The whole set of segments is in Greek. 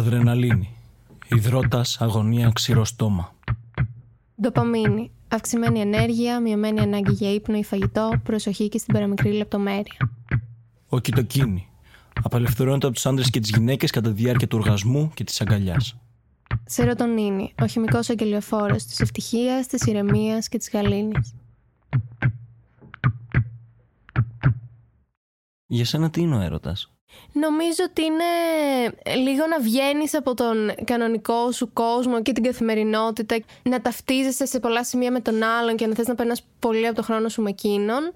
Αδρεναλίνη. Υδρότας, αγωνία, ξηρό στόμα. Ντοπαμίνη. Αυξημένη ενέργεια, μειωμένη ανάγκη για ύπνο ή φαγητό, προσοχή και στην παραμικρή λεπτομέρεια. Οκιτοκίνη. Απελευθερώνεται από τους άντρες και τις γυναίκες κατά τη διάρκεια του οργασμού και της αγκαλιάς. Σερωτονίνη. Ο χημικός αγγελιοφόρος της ευτυχίας, της ηρεμίας και της γαλήνης. Για σένα τι είναι ο έρωτας; Νομίζω ότι είναι λίγο να βγαίνεις από τον κανονικό σου κόσμο και την καθημερινότητα, να ταυτίζεσαι σε πολλά σημεία με τον άλλον και να θες να περνάς πολύ από το χρόνο σου με εκείνον.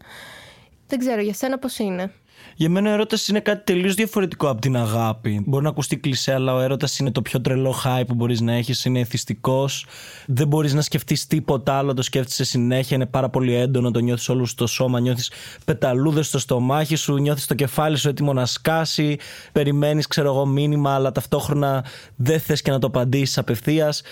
Δεν ξέρω, για σένα πώς είναι; Για μένα ο έρωτας είναι κάτι τελείως διαφορετικό από την αγάπη. Μπορεί να ακουστεί κλεισέ, αλλά ο έρωτας είναι το πιο τρελό high που μπορείς να έχεις. Είναι εθιστικός. Δεν μπορείς να σκεφτείς τίποτα άλλο. Το σκέφτεσαι συνέχεια. Είναι πάρα πολύ έντονο. Το νιώθεις όλο στο σώμα. Νιώθεις πεταλούδες στο στομάχι σου. Νιώθεις το κεφάλι σου έτοιμο να σκάσει. Περιμένεις, ξέρω εγώ, μήνυμα, αλλά ταυτόχρονα δεν θες και να το απαντήσεις απευθείας.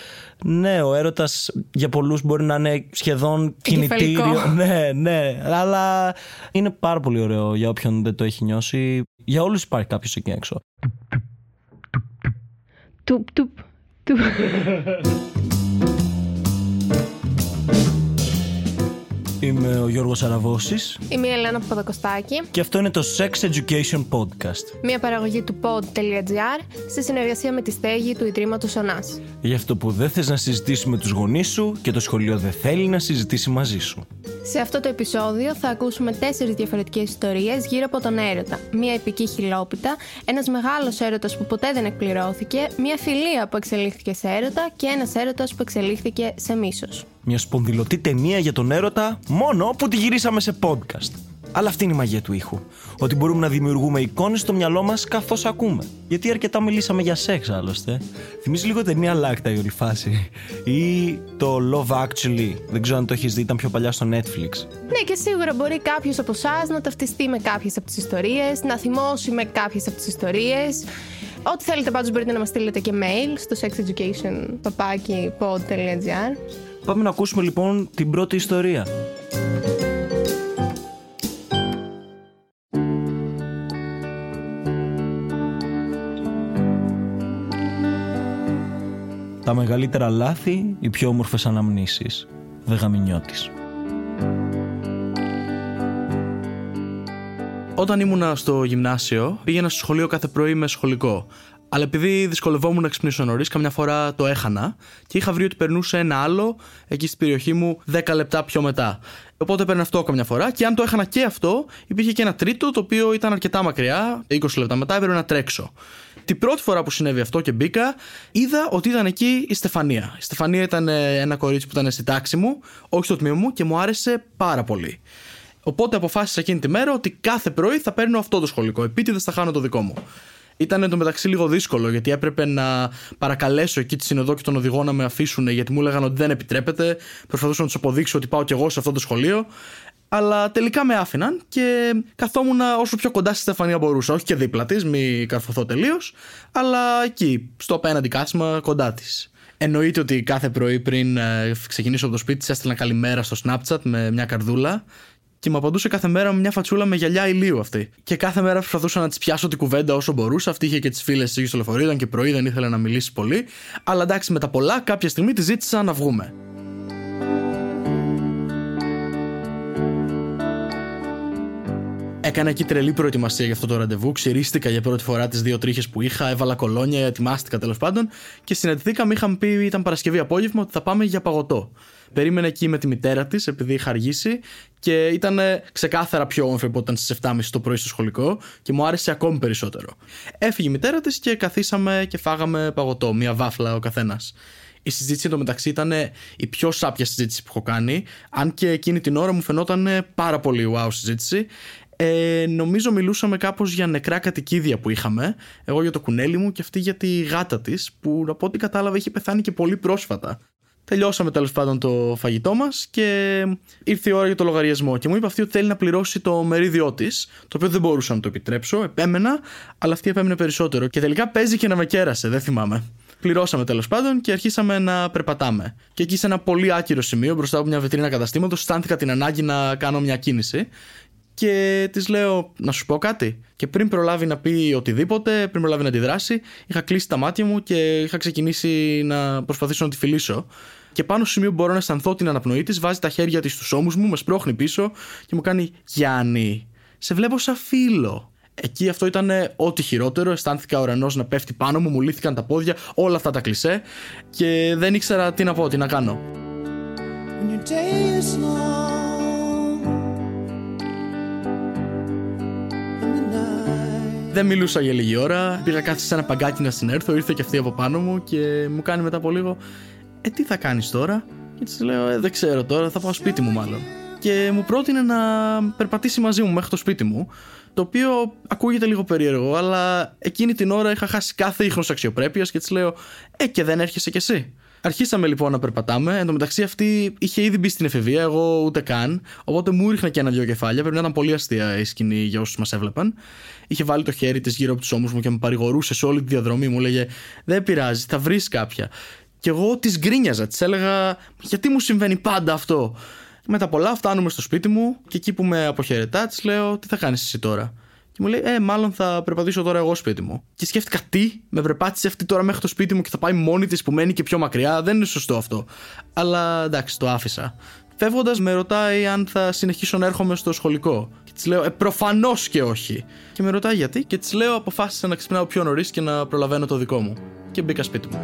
Ναι, ο έρωτας για πολλούς μπορεί να είναι σχεδόν κινητήριο. Ναι, ναι. Αλλά είναι πάρα πολύ ωραίο για όποιον δεν το έχει νιώσει. Για όλους υπάρχει κάποιος εκεί έξω. Τουπ, τουπ, τουπ. Είμαι ο Γιώργος Αραβώσης Είμαι η Ελένα Παπαδοκοστάκη. και αυτό είναι το Sex Education Podcast. Μια παραγωγή του pod.gr στη συνεργασία με τη στέγη του Ιδρύματος Ωνάς. Για αυτό που δεν θες να συζητήσεις με τους γονείς σου και το σχολείο δεν θέλει να συζητήσει μαζί σου. Σε αυτό το επεισόδιο θα ακούσουμε τέσσερις διαφορετικές ιστορίες γύρω από τον έρωτα. Μια επική χιλόπιτα, ένας μεγάλος έρωτας που ποτέ δεν εκπληρώθηκε, μια φιλία που εξελίχθηκε σε έρωτα και ένας έρωτας που εξελίχθηκε σε μίσος. Μια σπονδυλωτή ταινία για τον έρωτα μόνο που τη γυρίσαμε σε podcast. Αλλά αυτή είναι η μαγεία του ήχου. Ότι μπορούμε να δημιουργούμε εικόνες στο μυαλό μας καθώς ακούμε. Γιατί αρκετά μιλήσαμε για σεξ άλλωστε. Θυμίζει λίγο ταινία Lacta η όλη φάση. Ή το Love Actually. Δεν ξέρω αν το έχεις δει, ήταν πιο παλιά στο Netflix. Ναι, και σίγουρα μπορεί κάποιος από εσάς να ταυτιστεί με κάποιες από τις ιστορίες, να θυμώσει με κάποιες από τις ιστορίες. Ό,τι θέλετε πάντως μπορείτε να μας στείλετε και mail στο sexeducation.pod.gr Πάμε να ακούσουμε λοιπόν την πρώτη ιστορία. Τα μεγαλύτερα λάθη, οι πιο όμορφες αναμνήσεις. Βεγαμινιώτης. Όταν ήμουνα στο γυμνάσιο, πήγαινα στο σχολείο κάθε πρωί με σχολικό. Αλλά επειδή δυσκολευόμουν να ξυπνήσω νωρίς, καμιά φορά το έχανα και είχα βρει ότι περνούσε ένα άλλο εκεί στην περιοχή μου 10 λεπτά πιο μετά. Οπότε έπαιρνα αυτό καμιά φορά και αν το έχανα και αυτό, υπήρχε και ένα τρίτο το οποίο ήταν αρκετά μακριά, 20 λεπτά μετά έπρεπε να τρέξω. Την πρώτη φορά που συνέβη αυτό και μπήκα, είδα ότι ήταν εκεί η Στεφανία. Η Στεφανία ήταν ε, ένα κορίτσι που ήταν στη τάξη μου, όχι στο τμήμα μου και μου άρεσε πάρα πολύ. Οπότε αποφάσισα εκείνη τη μέρα ότι κάθε πρωί θα παίρνω αυτό το σχολικό. Επίτηδες θα χάνω το δικό μου. Ήταν εντωμεταξύ λίγο δύσκολο γιατί έπρεπε να παρακαλέσω εκεί τη συνοδό και τον οδηγό να με αφήσουν γιατί μου έλεγαν ότι δεν επιτρέπεται. Προσπαθούσα να τους αποδείξω ότι πάω κι εγώ σε αυτό το σχολείο. Αλλά τελικά με άφηναν και καθόμουν όσο πιο κοντά στη Στεφανία μπορούσα. Όχι και δίπλα της, μη καρφωθώ τελείως, αλλά εκεί, στο απέναντι κάθισμα κοντά της. Εννοείται ότι κάθε πρωί πριν ε, ξεκινήσω από το σπίτι της έστειλα καλημέρα στο Snapchat με μια καρδούλα και μου απαντούσε κάθε μέρα με μια φατσούλα με γυαλιά ηλίου αυτή. Και κάθε μέρα προσπαθούσα να της πιάσω την κουβέντα όσο μπορούσα. Αυτή είχε και τις φίλες της στο λεωφορείο, ήταν και πρωί, δεν ήθελε να μιλήσει πολύ. Αλλά εντάξει, με τα πολλά, κάποια στιγμή τη ζήτησα να βγούμε. Έκανα εκεί τρελή προετοιμασία για αυτό το ραντεβού. Ξυρίστηκα για πρώτη φορά τις δύο τρίχες που είχα, έβαλα κολόνια, ετοιμάστηκα τέλος πάντων και συναντηθήκαμε. Είχαμε πει, ήταν Παρασκευή απόγευμα, ότι θα πάμε για παγωτό. Περίμενε εκεί με τη μητέρα της, επειδή είχα αργήσει και ήταν ξεκάθαρα πιο όμορφη από όταν στις 7.30 το πρωί στο σχολικό και μου άρεσε ακόμη περισσότερο. Έφυγε η μητέρα της και καθίσαμε και φάγαμε παγωτό, μία βάφλα ο καθένας. Η συζήτηση εντωμεταξύ ήταν η πιο σάπια συζήτηση που έχω κάνει. Αν και εκείνη την ώρα μου φαινόταν πάρα πολύ wow συζήτηση. Ε, νομίζω μιλούσαμε κάπως για νεκρά κατοικίδια που είχαμε. Εγώ για το κουνέλι μου και αυτή για τη γάτα της που από ό,τι κατάλαβα είχε πεθάνει και πολύ πρόσφατα. Τελειώσαμε τέλος πάντων το φαγητό μας και ήρθε η ώρα για το λογαριασμό. Και μου είπε αυτή ότι θέλει να πληρώσει το μερίδιό της, το οποίο δεν μπορούσα να το επιτρέψω. Επέμενα, αλλά αυτή επέμενε περισσότερο. Και τελικά παίζει και να με κέρασε, δεν θυμάμαι. Πληρώσαμε τέλος πάντων και αρχίσαμε να περπατάμε. Και εκεί σε ένα πολύ άκυρο σημείο, μπροστά από μια βετρίνα καταστήματος, αισθάνθηκα την ανάγκη να κάνω μια κίνηση. Και της λέω να σου πω κάτι. Και πριν προλάβει να πει οτιδήποτε, πριν προλάβει να αντιδράσει, είχα κλείσει τα μάτια μου και είχα ξεκινήσει να προσπαθήσω να τη φιλήσω. Και πάνω στο σημείο που μπορώ να αισθανθώ την αναπνοή της, βάζει τα χέρια της στους ώμους μου, με σπρώχνει πίσω και μου κάνει Γιάννη, σε βλέπω σαν φίλο. Εκεί αυτό ήταν ό,τι χειρότερο. Αισθάνθηκα ο ουρανός να πέφτει πάνω μου, μου λύθηκαν τα πόδια, όλα αυτά τα κλισέ και δεν ήξερα τι να πω, τι να κάνω. Δεν μιλούσα για λίγη ώρα. Πήγα κάτι σε ένα παγκάκι να συνέρθω. Ήρθε και αυτή από πάνω μου και μου κάνει μετά από λίγο. Ε, τι θα κάνεις τώρα; Και της λέω, Ε, δεν ξέρω τώρα, θα πάω σπίτι μου μάλλον. Και μου πρότεινε να περπατήσει μαζί μου μέχρι το σπίτι μου. Το οποίο ακούγεται λίγο περίεργο, αλλά εκείνη την ώρα είχα χάσει κάθε ίχνος αξιοπρέπειας και της λέω, Ε, και δεν έρχεσαι κι εσύ. Αρχίσαμε λοιπόν να περπατάμε. Εν τω μεταξύ αυτή είχε ήδη μπει στην εφηβεία, εγώ ούτε καν. Οπότε μου ρίχνε και ένα-δυο κεφάλια. Πρέπει να ήταν πολύ αστεία η σκηνή για όσους μας έβλεπαν. Είχε βάλει το χέρι της γύρω από τους ώμους μου και με παρηγορούσε σε όλη τη διαδρομή. Μου λέγε Δεν πειράζει, θα βρεις κάποια. Και εγώ τη γκρίνιαζα, τη έλεγα Γιατί μου συμβαίνει πάντα αυτό; Με τα πολλά φτάνουμε στο σπίτι μου και εκεί που με αποχαιρετά της λέω Τι θα κάνεις εσύ τώρα; Και μου λέει, Ε, μάλλον θα περπατήσω τώρα εγώ σπίτι μου. Και σκέφτηκα, Τι, με περπάτησε αυτή τώρα μέχρι το σπίτι μου και θα πάει μόνη της που μένει και πιο μακριά. Δεν είναι σωστό αυτό. Αλλά εντάξει, το άφησα. Φεύγοντας, με ρωτάει αν θα συνεχίσω να έρχομαι στο σχολικό. Και της λέω, Ε, προφανώς και όχι. Και με ρωτάει γιατί. Και της λέω, Αποφάσισα να ξυπνάω πιο νωρίς και να προλαβαίνω το δικό μου. Και μπήκα σπίτι μου.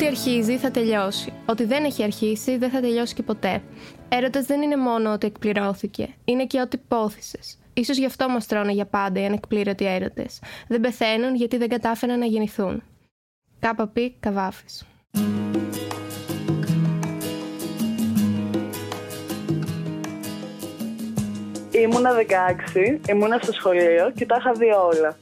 Ό,τι αρχίζει θα τελειώσει. Ό,τι δεν έχει αρχίσει δεν θα τελειώσει και ποτέ. Έρωτας δεν είναι μόνο ότι εκπληρώθηκε. Είναι και ό,τι πόθησες. Ίσως γι' αυτό μας τρώνε για πάντα οι ανεκπλήρωτοι έρωτες. Δεν πεθαίνουν γιατί δεν κατάφεραν να γεννηθούν. Κάπα πει Καβάφης. Ήμουνα 16, ήμουνα στο σχολείο και τα είχα δει όλα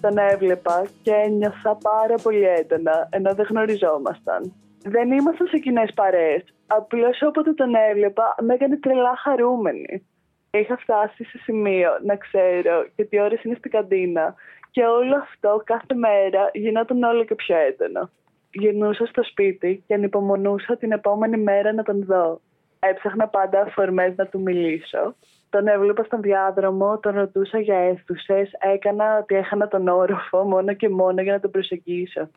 τον έβλεπα και ένιωθα πάρα πολύ έντονα, ενώ δεν γνωριζόμασταν. Δεν ήμασταν σε κοινές παρέες. Απλώς όποτε τον έβλεπα, με έκανε τρελά χαρούμενη. Είχα φτάσει σε σημείο να ξέρω και τι ώρες είναι στην καντίνα. Και όλο αυτό κάθε μέρα γινόταν όλο και πιο έντονο. Γυρνούσα στο σπίτι και ανυπομονούσα την επόμενη μέρα να τον δω. Έψαχνα πάντα αφορμές να του μιλήσω τον έβλεπα στον διάδρομο, τον ρωτούσα για αίθουσες, έκανα ότι έχανα τον όροφο μόνο και μόνο για να τον προσεγγίσω.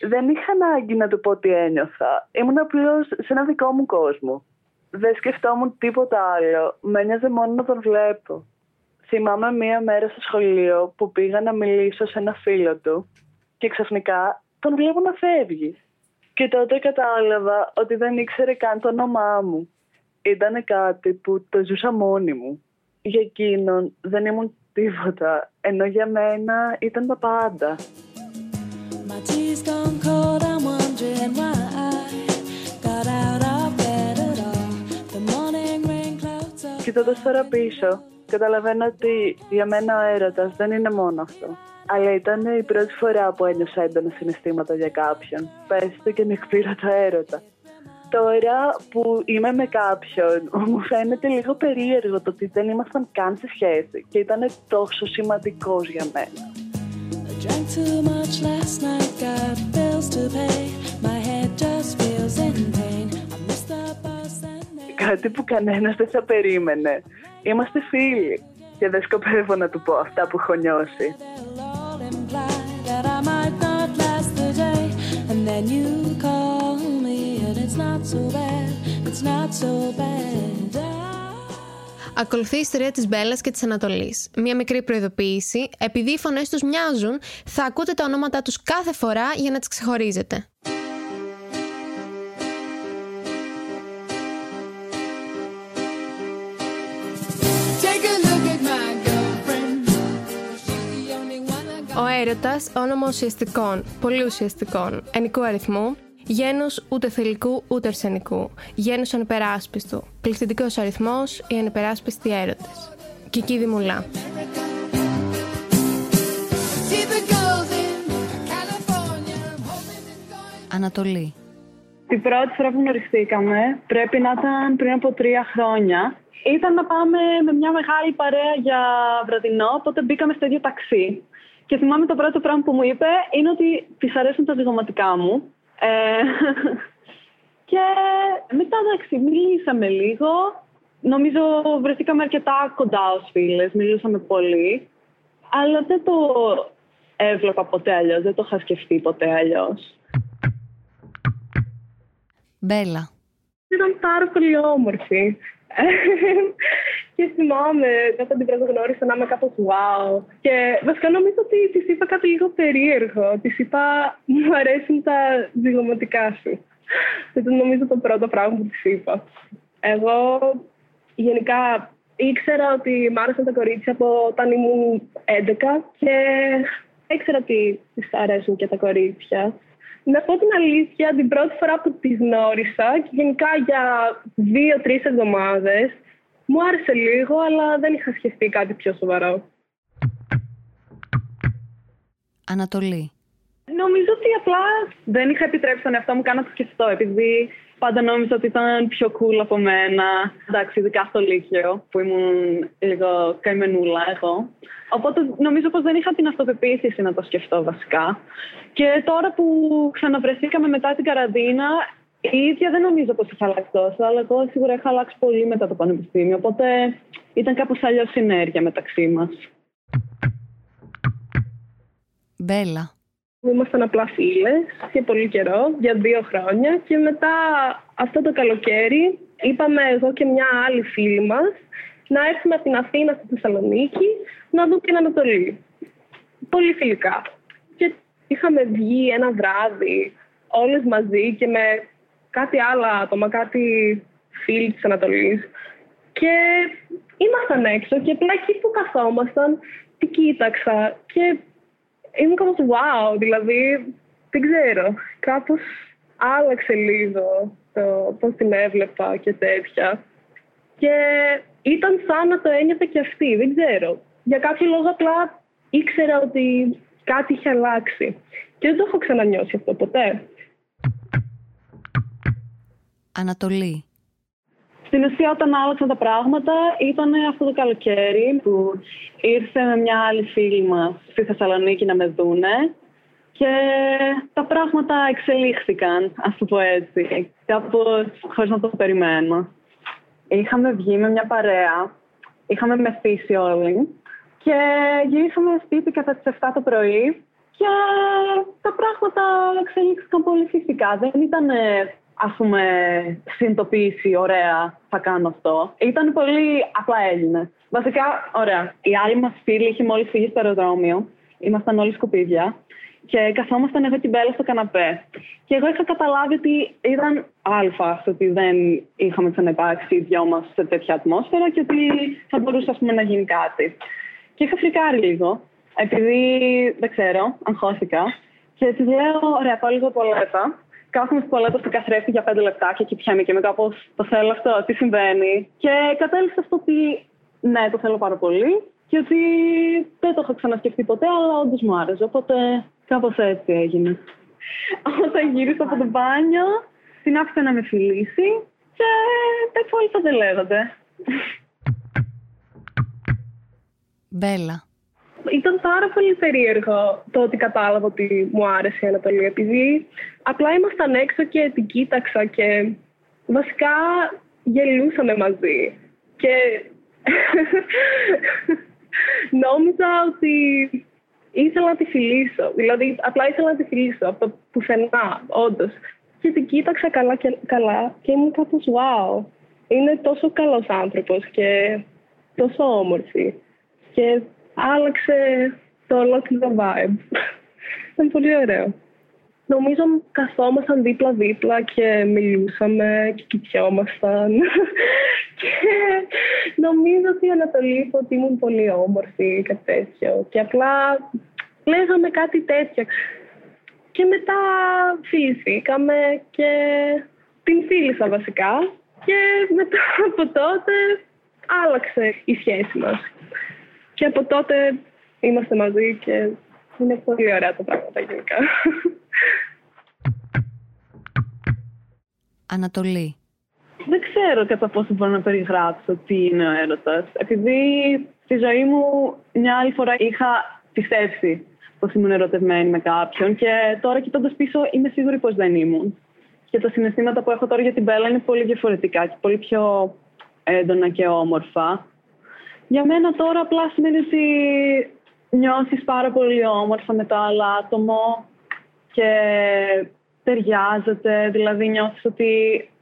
Δεν είχα ανάγκη να του πω τι ένιωθα. Ήμουν απλώς σε ένα δικό μου κόσμο. Δεν σκεφτόμουν τίποτα άλλο. Με ένοιαζε μόνο να τον βλέπω. Θυμάμαι μία μέρα στο σχολείο που πήγα να μιλήσω σε ένα φίλο του και ξαφνικά τον βλέπω να φεύγει. Και τότε κατάλαβα ότι δεν ήξερε καν το όνομά μου ήταν κάτι που το ζούσα μόνη μου. Για εκείνον δεν ήμουν τίποτα, ενώ για μένα ήταν τα πάντα. Κοιτώντας τώρα πίσω, καταλαβαίνω ότι για μένα ο έρωτας δεν είναι μόνο αυτό. Αλλά ήταν η πρώτη φορά που ένιωσα έντονα συναισθήματα για κάποιον. Πες το και το έρωτα τώρα που είμαι με κάποιον, μου φαίνεται λίγο περίεργο το ότι δεν ήμασταν καν σε σχέση και ήταν τόσο σημαντικός για μένα. Κάτι που κανένας δεν θα περίμενε. Είμαστε φίλοι και δεν σκοπεύω να του πω αυτά που έχω νιώσει. And then you call Ακολουθεί η ιστορία της Μπέλλας και της Ανατολής. Μία μικρή προειδοποίηση. Επειδή οι φωνές τους μοιάζουν, θα ακούτε τα ονόματά τους κάθε φορά για να τις ξεχωρίζετε. Ο έρωτας, όνομα ουσιαστικών, πολύ ουσιαστικών, ενικού αριθμού, Γένους ούτε θελικού ούτε αρσενικού. Γένους ανυπεράσπιστου. Πληθυντικό αριθμός ή ανυπεράσπιστοι έρωτες. Κική Δημουλά. Ανατολή. Την πρώτη φορά που γνωριστήκαμε πρέπει να ήταν πριν από τρία χρόνια. Ήταν να πάμε με μια μεγάλη παρέα για βραδινό, οπότε μπήκαμε στο ίδιο ταξί. Και θυμάμαι το πρώτο πράγμα που μου είπε είναι ότι της αρέσουν τα ζυγωματικά μου. Ε, και μετά εντάξει, μιλήσαμε λίγο. Νομίζω βρεθήκαμε αρκετά κοντά ως φίλες, μιλούσαμε πολύ. Αλλά δεν το έβλεπα ποτέ αλλιώς, δεν το είχα σκεφτεί ποτέ αλλιώς. Μπέλα. Ήταν πάρα πολύ όμορφη. και θυμάμαι όταν την γνώρισα να είμαι κάπως wow. Και βασικά νομίζω ότι της είπα κάτι λίγο περίεργο. Της είπα, μου αρέσουν τα ζυγωματικά σου. Ήταν νομίζω το πρώτο πράγμα που της είπα. Εγώ γενικά ήξερα ότι μ' άρεσαν τα κορίτσια από όταν ήμουν 11 και ήξερα ότι της αρέσουν και τα κορίτσια. Να πω την αλήθεια, την πρώτη φορά που τη γνώρισα και γενικά για δύο-τρει εβδομάδες, μου άρεσε λίγο, αλλά δεν είχα σκεφτεί κάτι πιο σοβαρό. Ανατολή. Νομίζω ότι απλά δεν είχα επιτρέψει τον εαυτό μου καν να το σκεφτώ, επειδή πάντα νόμιζα ότι ήταν πιο cool από μένα. Εντάξει, ειδικά στο Λύκειο, που ήμουν λίγο καημενούλα εγώ. Οπότε νομίζω πως δεν είχα την αυτοπεποίθηση να το σκεφτώ βασικά. Και τώρα που ξαναβρεθήκαμε μετά την καραντίνα, η ίδια δεν νομίζω πως είχα αλλάξει τόσο, αλλά εγώ σίγουρα είχα αλλάξει πολύ μετά το πανεπιστήμιο. Οπότε ήταν κάπως αλλιώς συνέργεια μεταξύ μας. Μπέλα. Ήμασταν απλά φίλες για πολύ καιρό, για δύο χρόνια. Και μετά αυτό το καλοκαίρι είπαμε εγώ και μια άλλη φίλη μας να έρθουμε από την Αθήνα στη Θεσσαλονίκη να δούμε την Ανατολή. Πολύ φιλικά. Και είχαμε βγει ένα βράδυ όλες μαζί και με κάτι άλλα άτομα, κάτι φίλοι της Ανατολής. Και ήμασταν έξω και απλά εκεί που καθόμασταν, την κοίταξα και ήμουν κάπως wow, δηλαδή δεν ξέρω, κάπως άλλαξε λίγο το πώς την έβλεπα και τέτοια. Και ήταν σαν να το ένιωθε και αυτή, δεν ξέρω. Για κάποιο λόγο απλά ήξερα ότι κάτι είχε αλλάξει. Και δεν το έχω ξανανιώσει αυτό ποτέ. Ανατολή. Στην ουσία όταν άλλαξαν τα πράγματα ήταν αυτό το καλοκαίρι που ήρθε με μια άλλη φίλη μας στη Θεσσαλονίκη να με δούνε και τα πράγματα εξελίχθηκαν, ας το πω έτσι, κάπως χωρίς να το περιμένω. Είχαμε βγει με μια παρέα, είχαμε μεθύσει όλοι και γυρίσαμε σπίτι κατά τις 7 το πρωί και τα πράγματα εξελίχθηκαν πολύ φυσικά. Δεν ήταν ας πούμε, συνειδητοποίηση, ωραία, θα κάνω αυτό. Ήταν πολύ απλά Έλληνες. Βασικά, ωραία. Η άλλη μας φίλη είχε μόλις φύγει στο αεροδρόμιο. Ήμασταν όλοι σκουπίδια. Και καθόμασταν εγώ και Μπέλα στο καναπέ. Και εγώ είχα καταλάβει ότι ήταν αλφα ότι δεν είχαμε ξαναυπάρξει οι δυο μας σε τέτοια ατμόσφαιρα και ότι θα μπορούσε ας πούμε, να γίνει κάτι. Και είχα φρικάρει λίγο, επειδή δεν ξέρω, αγχώθηκα. Και της λέω: Ωραία, πάω λίγο τουαλέτα κάθομαι στο τουαλέτα στο καθρέφτη για πέντε λεπτάκια και πιάνει και με κάπως το θέλω αυτό, τι συμβαίνει. Και κατέληξα στο ότι ναι, το θέλω πάρα πολύ και ότι δεν το είχα ξανασκεφτεί ποτέ, αλλά όντως μου άρεσε. Οπότε κάπως έτσι έγινε. Όταν γύρισα από το μπάνιο, την άφησα να με φιλήσει και έτσι όλοι θα δεν λέγονται. Μπέλα ήταν πάρα πολύ περίεργο το ότι κατάλαβα ότι μου άρεσε η Ανατολή, επειδή απλά ήμασταν έξω και την κοίταξα και βασικά γελούσαμε μαζί. Και νόμιζα ότι ήθελα να τη φιλήσω. Δηλαδή, απλά ήθελα να τη φιλήσω από το πουθενά, όντως. Και την κοίταξα καλά και καλά και ήμουν κάπως wow. Είναι τόσο καλός άνθρωπος και τόσο όμορφη. Και άλλαξε το ολόκληρο vibe. Ήταν πολύ ωραίο. Νομίζω καθόμασταν δίπλα-δίπλα και μιλούσαμε και κοιτιόμασταν. και νομίζω ότι η Ανατολή είπε ότι ήμουν πολύ όμορφη και τέτοιο. Και απλά λέγαμε κάτι τέτοιο. Και μετά φιληθήκαμε και την φίλησα βασικά. Και μετά από τότε άλλαξε η σχέση μας. Και από τότε είμαστε μαζί και είναι πολύ ωραία τα πράγματα γενικά. Ανατολή. Δεν ξέρω κατά πόσο μπορώ να περιγράψω τι είναι ο έρωτας. Επειδή στη ζωή μου μια άλλη φορά είχα πιστέψει πως ήμουν ερωτευμένη με κάποιον. Και τώρα κοιτώντας πίσω, είμαι σίγουρη πως δεν ήμουν. Και τα συναισθήματα που έχω τώρα για την Μπέλα είναι πολύ διαφορετικά και πολύ πιο έντονα και όμορφα. Για μένα τώρα απλά σημαίνει ότι νιώθεις πάρα πολύ όμορφα με το άλλο άτομο και ταιριάζεται, δηλαδή νιώθεις ότι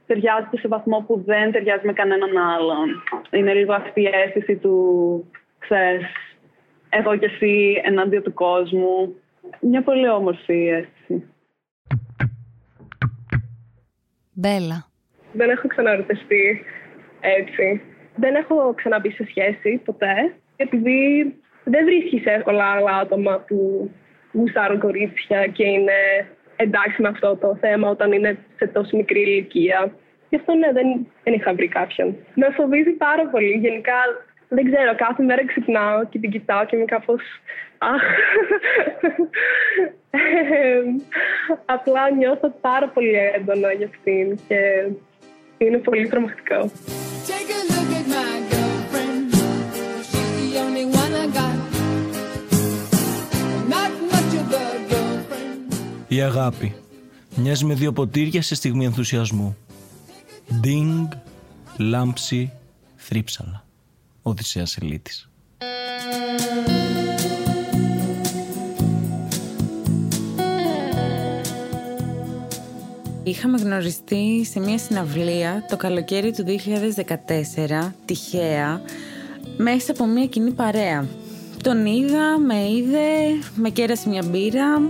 ταιριάζεται σε βαθμό που δεν ταιριάζει με κανέναν άλλον. Είναι λίγο αυτή η αίσθηση του, ξέρεις, εγώ και εσύ ενάντια του κόσμου. Μια πολύ όμορφη αίσθηση. Μπέλα. Δεν έχω ξαναρωτηθεί έτσι. Δεν έχω ξαναμπεί σε σχέση ποτέ, επειδή δεν βρίσκεις εύκολα άλλα άτομα που γουστάρουν κορίτσια και είναι εντάξει με αυτό το θέμα όταν είναι σε τόσο μικρή ηλικία. Γι' αυτό ναι, δεν, δεν είχα βρει κάποιον. Με φοβίζει πάρα πολύ. Γενικά, δεν ξέρω, κάθε μέρα ξυπνάω και την κοιτάω και είμαι κάπως. Αχ. απλά νιώθω πάρα πολύ έντονα για αυτήν και είναι πολύ τρομακτικό. Η αγάπη. Μοιάζει με δύο ποτήρια σε στιγμή ενθουσιασμού. Ντίνγκ, λάμψη, θρύψαλα. Οδυσσέας Ελίτης. Είχαμε γνωριστεί σε μια συναυλία το καλοκαίρι του 2014, τυχαία, μέσα από μια κοινή παρέα. Τον είδα, με είδε, με κέρασε μια μπύρα,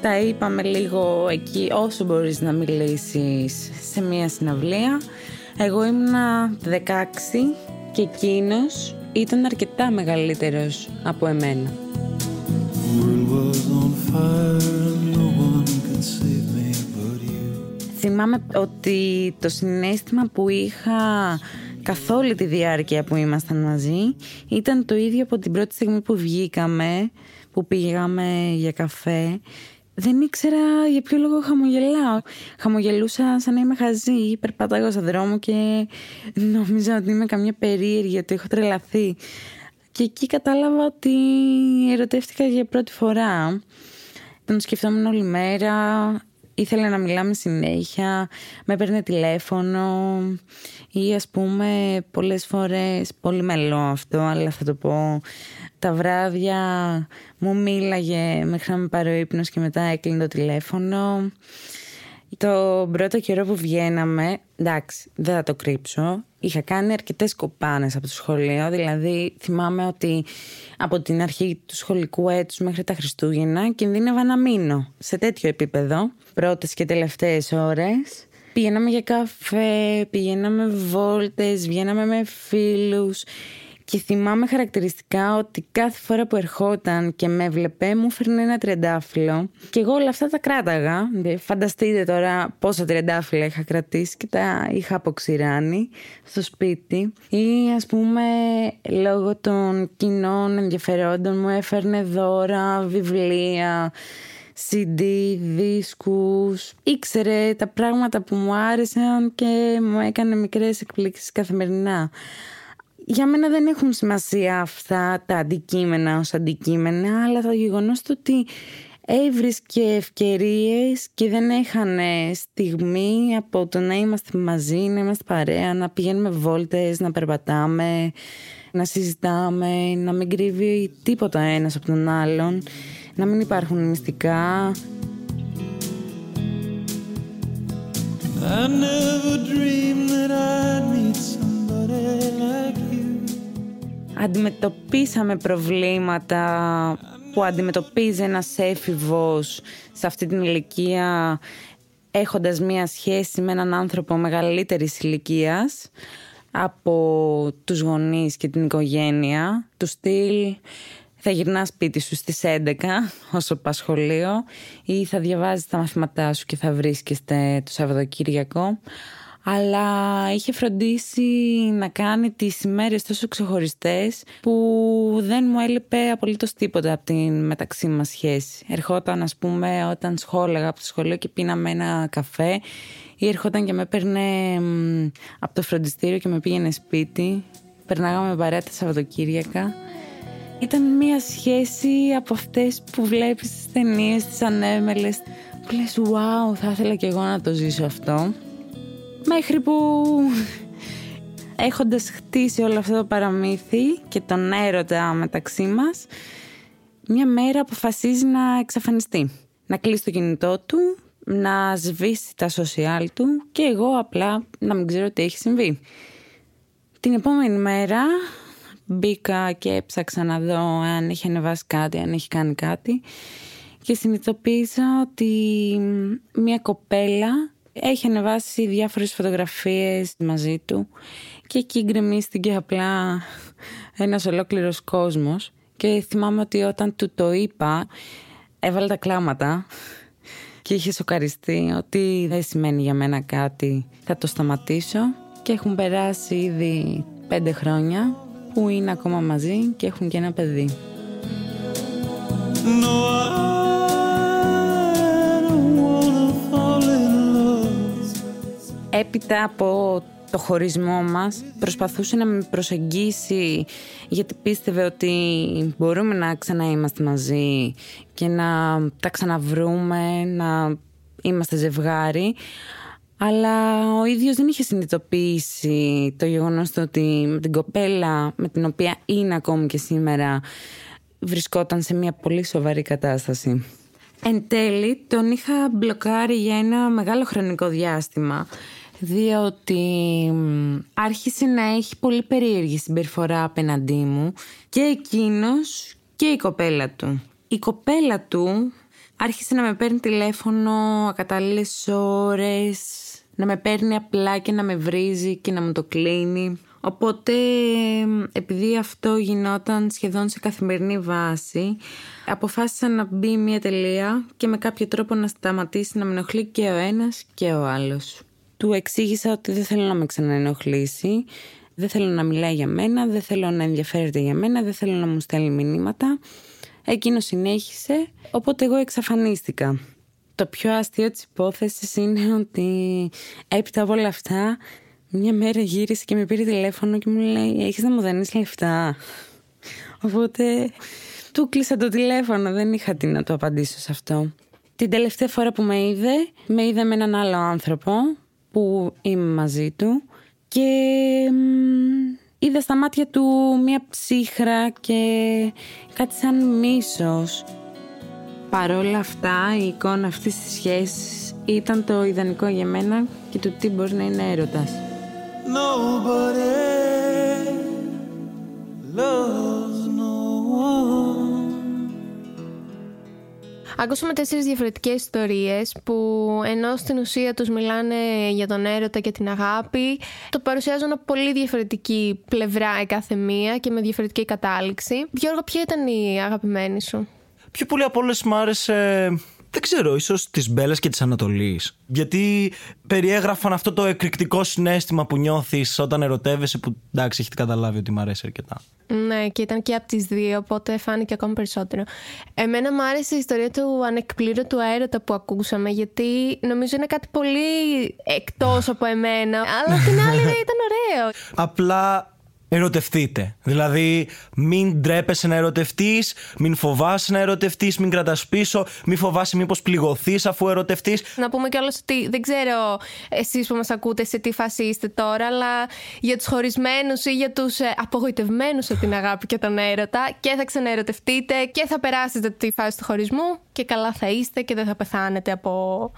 τα είπαμε λίγο εκεί όσο μπορείς να μιλήσεις σε μια συναυλία. Εγώ ήμουνα 16 και εκείνος ήταν αρκετά μεγαλύτερος από εμένα. Θυμάμαι ότι το συνέστημα που είχα καθ' όλη τη διάρκεια που ήμασταν μαζί ήταν το ίδιο από την πρώτη στιγμή που βγήκαμε, που πήγαμε για καφέ δεν ήξερα για ποιο λόγο χαμογελάω. Χαμογελούσα σαν να είμαι χαζή. Περπάταγα στον δρόμο και νόμιζα ότι είμαι καμιά περίεργη, ότι έχω τρελαθεί. Και εκεί κατάλαβα ότι ερωτεύτηκα για πρώτη φορά. Τον σκεφτόμουν όλη μέρα, ήθελε να μιλάμε συνέχεια, με έπαιρνε τηλέφωνο ή ας πούμε πολλές φορές, πολύ μελό αυτό, αλλά θα το πω, τα βράδια μου μίλαγε μέχρι να με πάρει ο ύπνος και μετά έκλεινε το τηλέφωνο. Το πρώτο καιρό που βγαίναμε, εντάξει, δεν θα το κρύψω, είχα κάνει αρκετές κοπάνες από το σχολείο. Δηλαδή, θυμάμαι ότι από την αρχή του σχολικού έτους μέχρι τα Χριστούγεννα κινδύνευα να μείνω σε τέτοιο επίπεδο, πρώτες και τελευταίες ώρες. Πηγαίναμε για καφέ, πηγαίναμε βόλτες, βγαίναμε με φίλους και θυμάμαι χαρακτηριστικά ότι κάθε φορά που ερχόταν και με έβλεπε μου φέρνει ένα τριαντάφυλλο και εγώ όλα αυτά τα κράταγα. Φανταστείτε τώρα πόσα τριαντάφυλλα είχα κρατήσει και τα είχα αποξηράνει στο σπίτι. Ή ας πούμε λόγω των κοινών ενδιαφερόντων μου έφερνε δώρα, βιβλία, CD, δίσκους. Ήξερε τα πράγματα που μου άρεσαν και μου έκανε μικρές εκπλήξεις καθημερινά για μένα δεν έχουν σημασία αυτά τα αντικείμενα ως αντικείμενα, αλλά το γεγονός του ότι έβρισκε ευκαιρίες και δεν έχανε στιγμή από το να είμαστε μαζί, να είμαστε παρέα, να πηγαίνουμε βόλτες, να περπατάμε, να συζητάμε, να μην κρύβει τίποτα ένας από τον άλλον, να μην υπάρχουν μυστικά. I never dreamed that I'd meet somebody like αντιμετωπίσαμε προβλήματα που αντιμετωπίζει ένας έφηβος σε αυτή την ηλικία έχοντας μία σχέση με έναν άνθρωπο μεγαλύτερης ηλικίας από τους γονείς και την οικογένεια. Του στυλ θα γυρνάς σπίτι σου στις 11 όσο πας σχολείο ή θα διαβάζεις τα μαθήματά σου και θα βρίσκεστε το Σαββατοκύριακο αλλά είχε φροντίσει να κάνει τις ημέρες τόσο ξεχωριστές που δεν μου έλειπε απολύτως τίποτα από την μεταξύ μας σχέση. Ερχόταν ας πούμε όταν σχόλαγα από το σχολείο και πίναμε ένα καφέ ή ερχόταν και με έπαιρνε από το φροντιστήριο και με πήγαινε σπίτι. Περνάγαμε παρέα τα Σαββατοκύριακα Ήταν μια σχέση από αυτές που βλέπεις στις ταινίες, τις ανέμελες που λες wow θα ήθελα και εγώ να το ζήσω αυτό μέχρι που έχοντας χτίσει όλο αυτό το παραμύθι και τον έρωτα μεταξύ μας μια μέρα αποφασίζει να εξαφανιστεί να κλείσει το κινητό του να σβήσει τα social του και εγώ απλά να μην ξέρω τι έχει συμβεί. Την επόμενη μέρα μπήκα και έψαξα να δω αν έχει ανεβάσει κάτι, αν έχει κάνει κάτι και συνειδητοποίησα ότι μια κοπέλα έχει ανεβάσει διάφορες φωτογραφίες μαζί του και εκεί γκρεμίστηκε απλά ένας ολόκληρος κόσμος. Και θυμάμαι ότι όταν του το είπα έβαλε τα κλάματα και είχε σοκαριστεί ότι δεν σημαίνει για μένα κάτι θα το σταματήσω. Και έχουν περάσει ήδη πέντε χρόνια που είναι ακόμα μαζί και έχουν και ένα παιδί. Έπειτα από το χωρισμό μας προσπαθούσε να με προσεγγίσει γιατί πίστευε ότι μπορούμε να ξαναείμαστε μαζί και να τα ξαναβρούμε, να είμαστε ζευγάρι αλλά ο ίδιος δεν είχε συνειδητοποιήσει το γεγονός ότι με την κοπέλα με την οποία είναι ακόμη και σήμερα βρισκόταν σε μια πολύ σοβαρή κατάσταση. Εν τέλει τον είχα μπλοκάρει για ένα μεγάλο χρονικό διάστημα διότι άρχισε να έχει πολύ περίεργη συμπεριφορά απέναντί μου και εκείνος και η κοπέλα του. Η κοπέλα του άρχισε να με παίρνει τηλέφωνο ακατάλληλες ώρες, να με παίρνει απλά και να με βρίζει και να μου το κλείνει. Οπότε επειδή αυτό γινόταν σχεδόν σε καθημερινή βάση αποφάσισα να μπει μια τελεία και με κάποιο τρόπο να σταματήσει να με ενοχλεί και ο ένας και ο άλλος. Του εξήγησα ότι δεν θέλω να με ξαναενοχλήσει, δεν θέλω να μιλάει για μένα, δεν θέλω να ενδιαφέρεται για μένα, δεν θέλω να μου στέλνει μηνύματα. Εκείνο συνέχισε, οπότε εγώ εξαφανίστηκα. Το πιο αστείο της υπόθεσης είναι ότι έπειτα από όλα αυτά μια μέρα γύρισε και με πήρε τηλέφωνο και μου λέει έχεις να μου δανείς λεφτά. Οπότε του κλείσα το τηλέφωνο, δεν είχα τι να του απαντήσω σε αυτό. Την τελευταία φορά που με είδε, με είδε με έναν άλλο άνθρωπο που είμαι μαζί του και είδα στα μάτια του μια ψύχρα και κάτι σαν μίσος. Παρόλα αυτά η εικόνα αυτής της σχέσης ήταν το ιδανικό για μένα και το τι μπορεί να είναι έρωτας. Ακούσαμε τέσσερις διαφορετικές ιστορίες που ενώ στην ουσία τους μιλάνε για τον έρωτα και την αγάπη το παρουσιάζουν από πολύ διαφορετική πλευρά η κάθε μία και με διαφορετική κατάληξη. Γιώργο, ποια ήταν η αγαπημένη σου; Πιο πολύ από όλες μου άρεσε δεν ξέρω, ίσως της Μπέλας και της Ανατολής. Γιατί περιέγραφαν αυτό το εκρηκτικό συνέστημα που νιώθεις όταν ερωτεύεσαι, που εντάξει, έχετε καταλάβει ότι μου αρέσει αρκετά. Ναι, και ήταν και από τις δύο, οπότε φάνηκε ακόμη περισσότερο. Εμένα μου άρεσε η ιστορία του ανεκπλήρωτου έρωτα που ακούσαμε, γιατί νομίζω είναι κάτι πολύ εκτός από εμένα. Αλλά την άλλη ήταν ωραίο. Απλά ερωτευτείτε. Δηλαδή, μην ντρέπεσαι να ερωτευτείς, μην φοβάσαι να ερωτευτείς, μην κρατάς πίσω, μην φοβάσαι μήπως πληγωθείς αφού ερωτευτείς. Να πούμε κιόλας ότι δεν ξέρω εσείς που μας ακούτε σε τι φάση είστε τώρα, αλλά για τους χωρισμένους ή για τους ε, απογοητευμένους από την αγάπη και τον έρωτα και θα ξαναερωτευτείτε και θα περάσετε τη φάση του χωρισμού και καλά θα είστε και δεν θα πεθάνετε από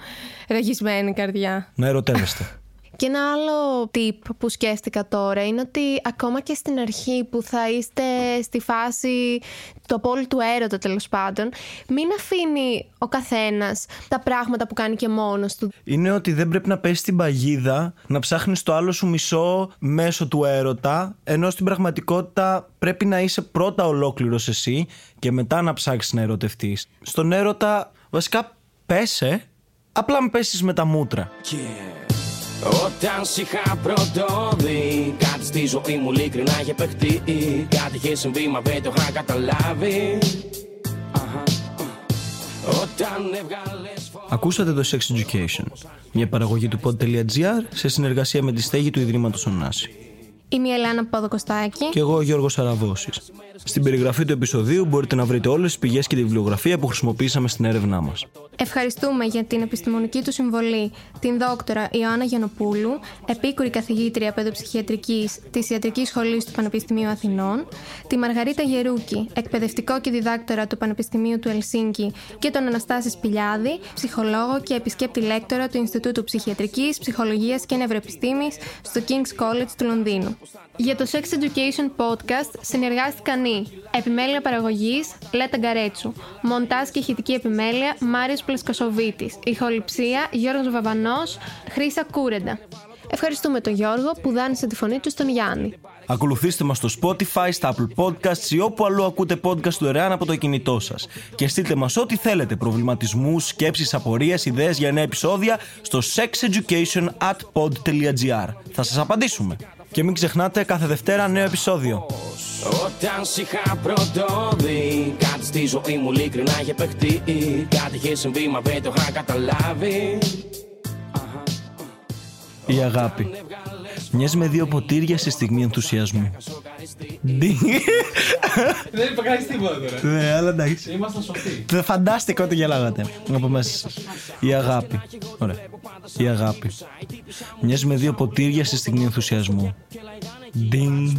ραγισμένη καρδιά. Να ερωτεύεστε. Και ένα άλλο tip που σκέφτηκα τώρα είναι ότι ακόμα και στην αρχή που θα είστε στη φάση του απόλυτου έρωτα τέλος πάντων, μην αφήνει ο καθένας τα πράγματα που κάνει και μόνος του. Είναι ότι δεν πρέπει να πέσει στην παγίδα να ψάχνεις το άλλο σου μισό μέσω του έρωτα, ενώ στην πραγματικότητα πρέπει να είσαι πρώτα ολόκληρος εσύ και μετά να ψάξεις να ερωτευτείς. Στον έρωτα, βασικά πέσε, απλά με πέσεις με τα μούτρα. Όταν σ' είχα πρωτοδεί Κάτι στη ζωή μου ειλικρινά είχε παιχτεί. Κάτι είχε συμβεί μα δεν το είχα καταλάβει. Ακούσατε το Sex Education, μια παραγωγή του pod.gr σε συνεργασία με τη στέγη του Ιδρύματος Ωνάση. Είμαι η Ελένα Παπαδοκοστάκη. Και εγώ ο Γιώργος Αραβώσης. Στην περιγραφή του επεισοδίου μπορείτε να βρείτε όλες τις πηγές και τη βιβλιογραφία που χρησιμοποίησαμε στην έρευνά μας. Ευχαριστούμε για την επιστημονική του συμβολή την δόκτωρα Ιωάννα Γιανοπούλου, επίκουρη καθηγήτρια παιδοψυχιατρικής της Ιατρικής Σχολής του Πανεπιστημίου Αθηνών, τη Μαργαρίτα Γερούκη, εκπαιδευτικό και διδάκτορα του Πανεπιστημίου του Ελσίνκη και τον Αναστάση Σπηλιάδη, ψυχολόγο και επισκέπτη λέκτορα του Ινστιτούτου Ψυχιατρικής, Ψυχολογίας και Νευροεπιστήμης στο King's College του Λονδίνου. Για το Sex Education Podcast συνεργάστηκαν οι Επιμέλεια παραγωγής Λέτα Γκαρέτσου. Μοντάζ και ηχητική επιμέλεια Μάριος Πλεσκοσοβίτη. Ηχοληψία Γιώργος Βαβανός Χρήσα Κούρεντα. Ευχαριστούμε τον Γιώργο που δάνεισε τη φωνή του στον Γιάννη. Ακολουθήστε μας στο Spotify, στα Apple Podcasts ή όπου αλλού ακούτε podcast του Ερεάν από το κινητό σας. Και στείλτε μας ό,τι θέλετε, προβληματισμούς, σκέψεις, απορίες, ιδέες για νέα επεισόδια στο sexeducation@pod.gr. Θα σας απαντήσουμε. Και μην ξεχνάτε κάθε Δευτέρα νέο επεισόδιο. Όταν σ' είχα πρωτόδει Κάτι στη ζωή μου ειλικρινά είχε παιχτεί Κάτι είχε συμβεί μα δεν το είχα καταλάβει Η αγάπη. Μοιάζει με δύο ποτήρια σε στιγμή ενθουσιασμού. Ντι. Δεν είπα κανενεί τίποτα τώρα. Ναι, αλλά εντάξει. Ήμασταν σοφοί. Δεν φαντάστηκα ότι γελάγατε από μέσα σας. Η αγάπη. Ωραία. Η αγάπη. Μοιάζει με δύο ποτήρια σε στιγμή ενθουσιασμού. Ντίνγκ.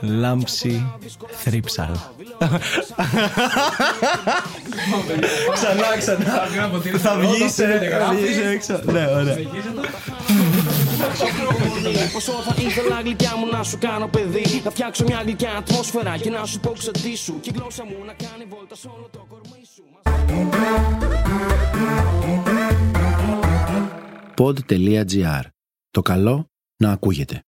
Λάμψη. Θρύψαλα. ξανά, ξανά. Θα βγεις, ε, θα βγεις έξω. Ναι, ωραία. Πόσο θα ήθελα γλυκιά μου να σου κάνω παιδί Να φτιάξω μια γλυκιά ατμόσφαιρα Και να σου πω ξετήσου Και η γλώσσα μου να κάνει βόλτα σε όλο το κορμί σου pod.gr. Το καλό να ακούγεται.